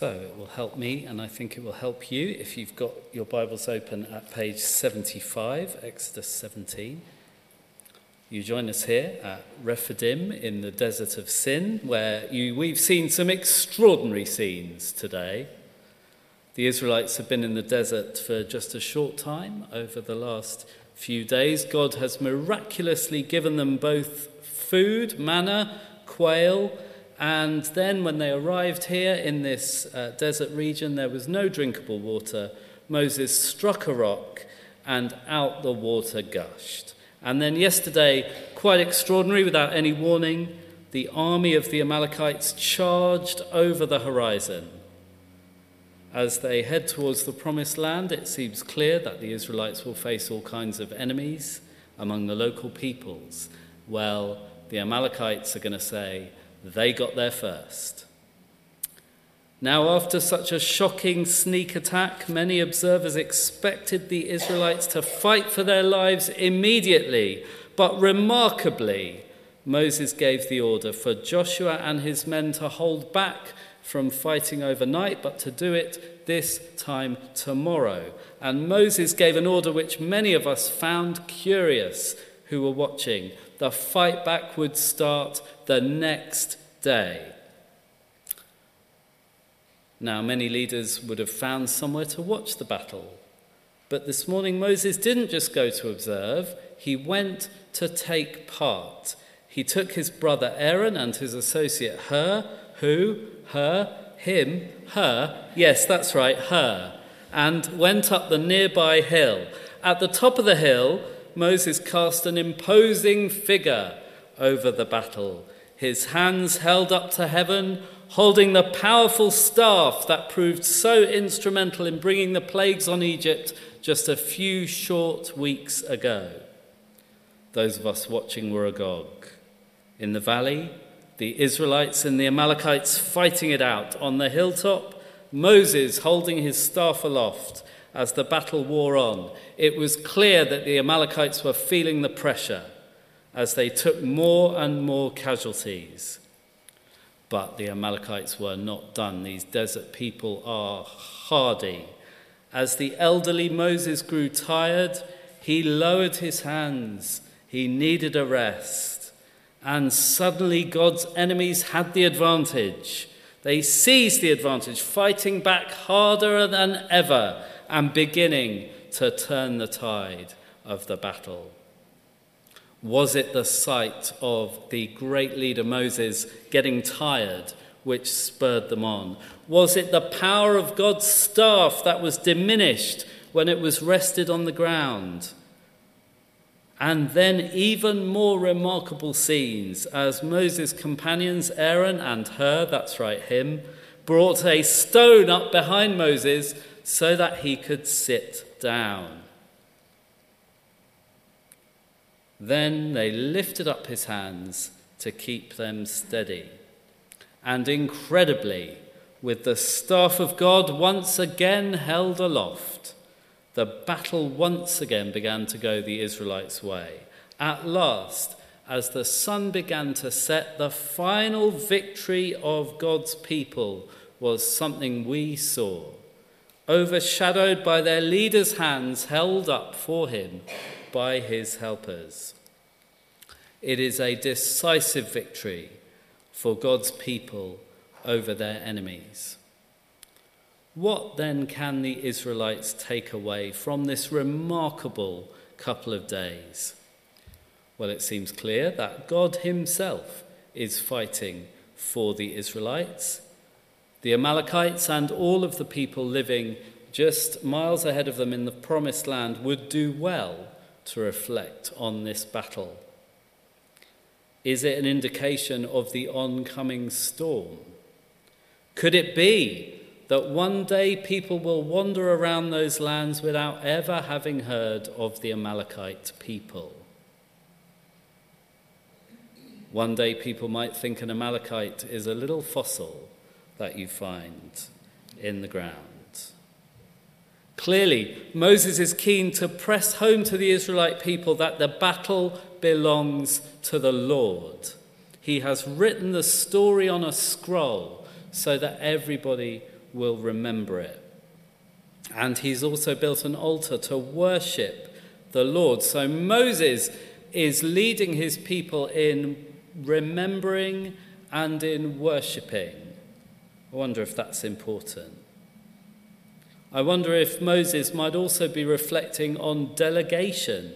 So it will help me, and I think it will help you if you've got your Bibles open at page 75, Exodus 17. You join us here at Rephidim in the desert of Sin, where you, we've seen some extraordinary scenes today. The Israelites have been in the desert for just a short time over the last few days. God has miraculously given them both food, manna, quail, and then when they arrived here in this uh, desert region, there was no drinkable water. Moses struck a rock, and out the water gushed. And then yesterday, quite extraordinary, without any warning, the army of the Amalekites charged over the horizon. As they head towards the promised land, it seems clear that the Israelites will face all kinds of enemies among the local peoples. Well, the Amalekites are going to say, they got there first. Now, after such a shocking sneak attack, many observers expected the Israelites to fight for their lives immediately. But remarkably, Moses gave the order for Joshua and his men to hold back from fighting overnight, but to do it this time tomorrow. And Moses gave an order which many of us found curious who were watching. The fight back would start the next day. Now, many leaders would have found somewhere to watch the battle. But this morning, Moses didn't just go to observe, he went to take part. He took his brother Aaron and his associate Hur, who, her, him, her, yes, that's right, her, and went up the nearby hill. At the top of the hill, Moses cast an imposing figure over the battle, his hands held up to heaven holding the powerful staff that proved so instrumental in bringing the plagues on Egypt just a few short weeks ago. Those of us watching were agog. In the valley, the Israelites and the Amalekites fighting it out. On the hilltop, Moses holding his staff aloft as the battle wore on. It was clear that the Amalekites were feeling the pressure as they took more and more casualties. But the Amalekites were not done. These desert people are hardy. As the elderly Moses grew tired, he lowered his hands. He needed a rest. And suddenly God's enemies had the advantage. They seized the advantage, fighting back harder than ever and beginning to turn the tide of the battle. Was it the sight of the great leader Moses getting tired which spurred them on? Was it the power of God's staff that was diminished when it was rested on the ground? And then, even more remarkable scenes as Moses' companions, Aaron and Hur, that's right, him, brought a stone up behind Moses so that he could sit down. Then they lifted up his hands to keep them steady. And incredibly, with the staff of God once again held aloft, the battle once again began to go the Israelites' way. At last, as the sun began to set, the final victory of God's people was something we saw, overshadowed by their leaders' hands held up for him by his helpers. It is a decisive victory for God's people over their enemies. What then can the Israelites take away from this remarkable couple of days? Well, it seems clear that God Himself is fighting for the Israelites. The Amalekites and all of the people living just miles ahead of them in the promised land would do well to reflect on this battle. Is it an indication of the oncoming storm? Could it be that one day people will wander around those lands without ever having heard of the Amalekite people? One day people might think an Amalekite is a little fossil that you find in the ground. Clearly, Moses is keen to press home to the Israelite people that the battle belongs to the Lord. He has written the story on a scroll so that everybody will remember it. And he's also built an altar to worship the Lord. So Moses is leading his people in remembering and in worshipping. I wonder if that's important. I wonder if Moses might also be reflecting on delegation.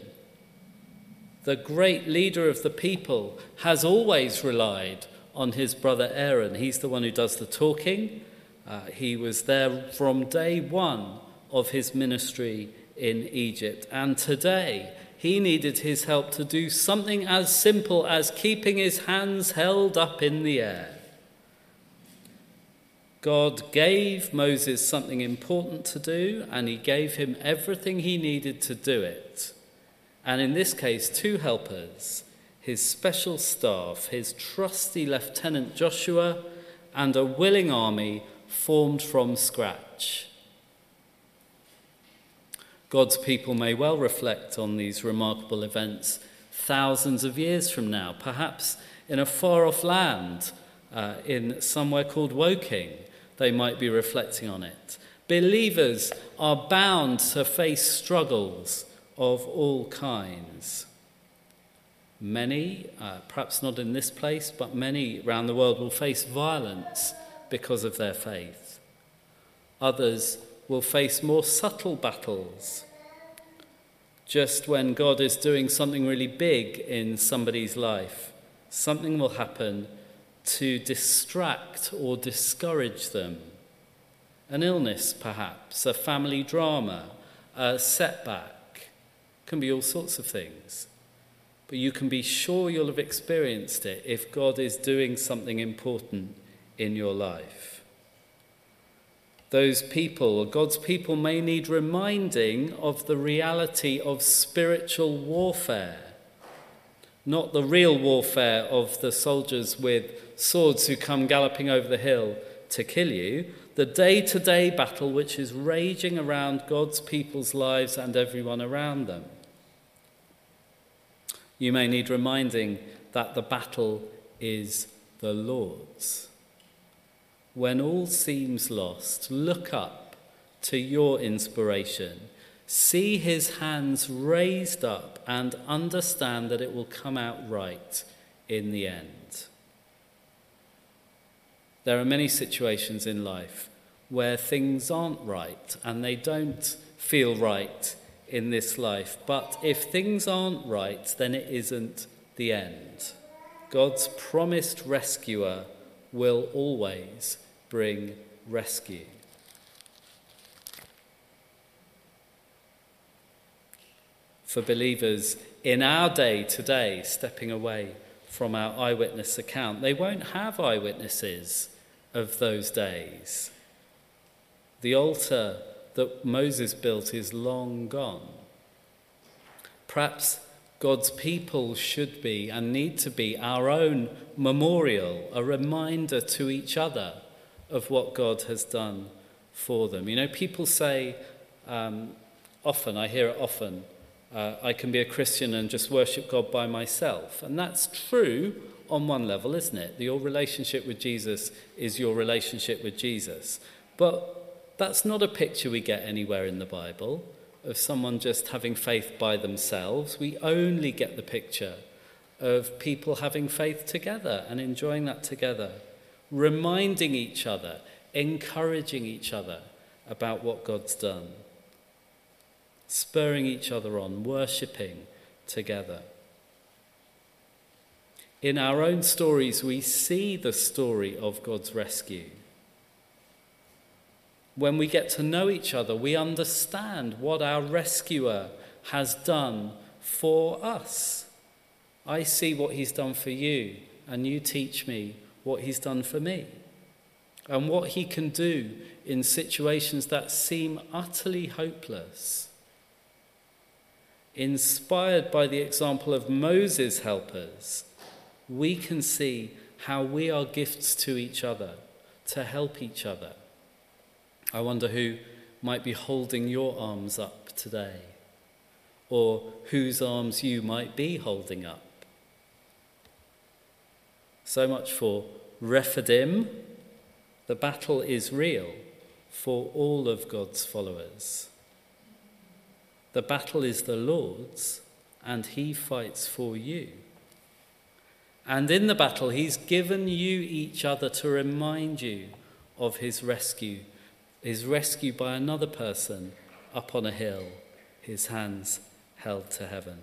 The great leader of the people has always relied on his brother Aaron. He's the one who does the talking. Uh, he was there from day one of his ministry in Egypt. And today, he needed his help to do something as simple as keeping his hands held up in the air. God gave Moses something important to do, and he gave him everything he needed to do it. And in this case, two helpers his special staff, his trusty Lieutenant Joshua, and a willing army formed from scratch. God's people may well reflect on these remarkable events thousands of years from now, perhaps in a far off land, uh, in somewhere called Woking. They might be reflecting on it. Believers are bound to face struggles of all kinds. Many, uh, perhaps not in this place, but many around the world will face violence because of their faith. Others will face more subtle battles. Just when God is doing something really big in somebody's life, something will happen to distract or discourage them. An illness, perhaps, a family drama, a setback, can be all sorts of things. But you can be sure you'll have experienced it if God is doing something important in your life those people, God's people, may need reminding of the reality of spiritual warfare. Not the real warfare of the soldiers with swords who come galloping over the hill to kill you, the day to day battle which is raging around God's people's lives and everyone around them. You may need reminding that the battle is the Lord's. When all seems lost, look up to your inspiration. See his hands raised up and understand that it will come out right in the end. There are many situations in life where things aren't right and they don't feel right in this life. But if things aren't right, then it isn't the end. God's promised rescuer will always bring rescue. For believers in our day today, stepping away from our eyewitness account, they won't have eyewitnesses of those days. The altar that Moses built is long gone. Perhaps God's people should be and need to be our own memorial, a reminder to each other of what God has done for them. You know, people say um, often, I hear it often, uh, I can be a Christian and just worship God by myself. And that's true on one level, isn't it? Your relationship with Jesus is your relationship with Jesus. But that's not a picture we get anywhere in the Bible of someone just having faith by themselves. We only get the picture of people having faith together and enjoying that together reminding each other, encouraging each other about what God's done, spurring each other on, worshipping together. In our own stories, we see the story of God's rescue. When we get to know each other, we understand what our rescuer has done for us. I see what he's done for you, and you teach me what he's done for me and what he can do in situations that seem utterly hopeless. Inspired by the example of Moses' helpers, we can see how we are gifts to each other to help each other. I wonder who might be holding your arms up today, or whose arms you might be holding up. So much for Rephidim. The battle is real. for all of God's followers. The battle is the Lord's, and He fights for you. And in the battle, He's given you each other to remind you of His rescue, His rescue by another person up on a hill, His hands held to heaven.